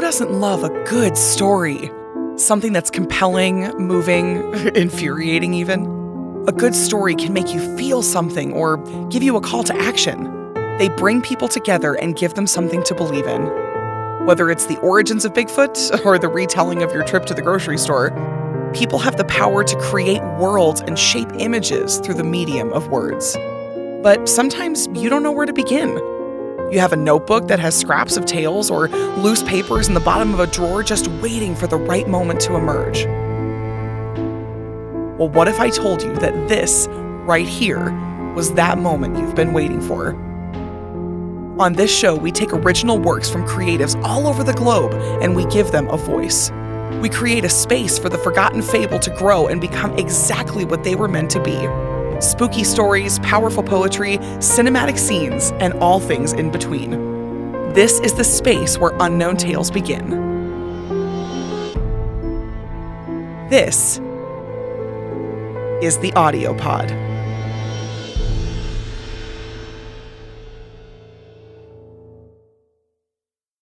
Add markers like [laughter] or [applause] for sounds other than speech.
doesn't love a good story? Something that's compelling, moving, [laughs] infuriating, even. A good story can make you feel something or give you a call to action. They bring people together and give them something to believe in. Whether it's the origins of Bigfoot [laughs] or the retelling of your trip to the grocery store, people have the power to create worlds and shape images through the medium of words. But sometimes you don't know where to begin. You have a notebook that has scraps of tales or loose papers in the bottom of a drawer just waiting for the right moment to emerge. Well, what if I told you that this, right here, was that moment you've been waiting for? On this show, we take original works from creatives all over the globe and we give them a voice. We create a space for the forgotten fable to grow and become exactly what they were meant to be spooky stories, powerful poetry, cinematic scenes, and all things in between. This is the space where unknown tales begin. This is the Audio Pod.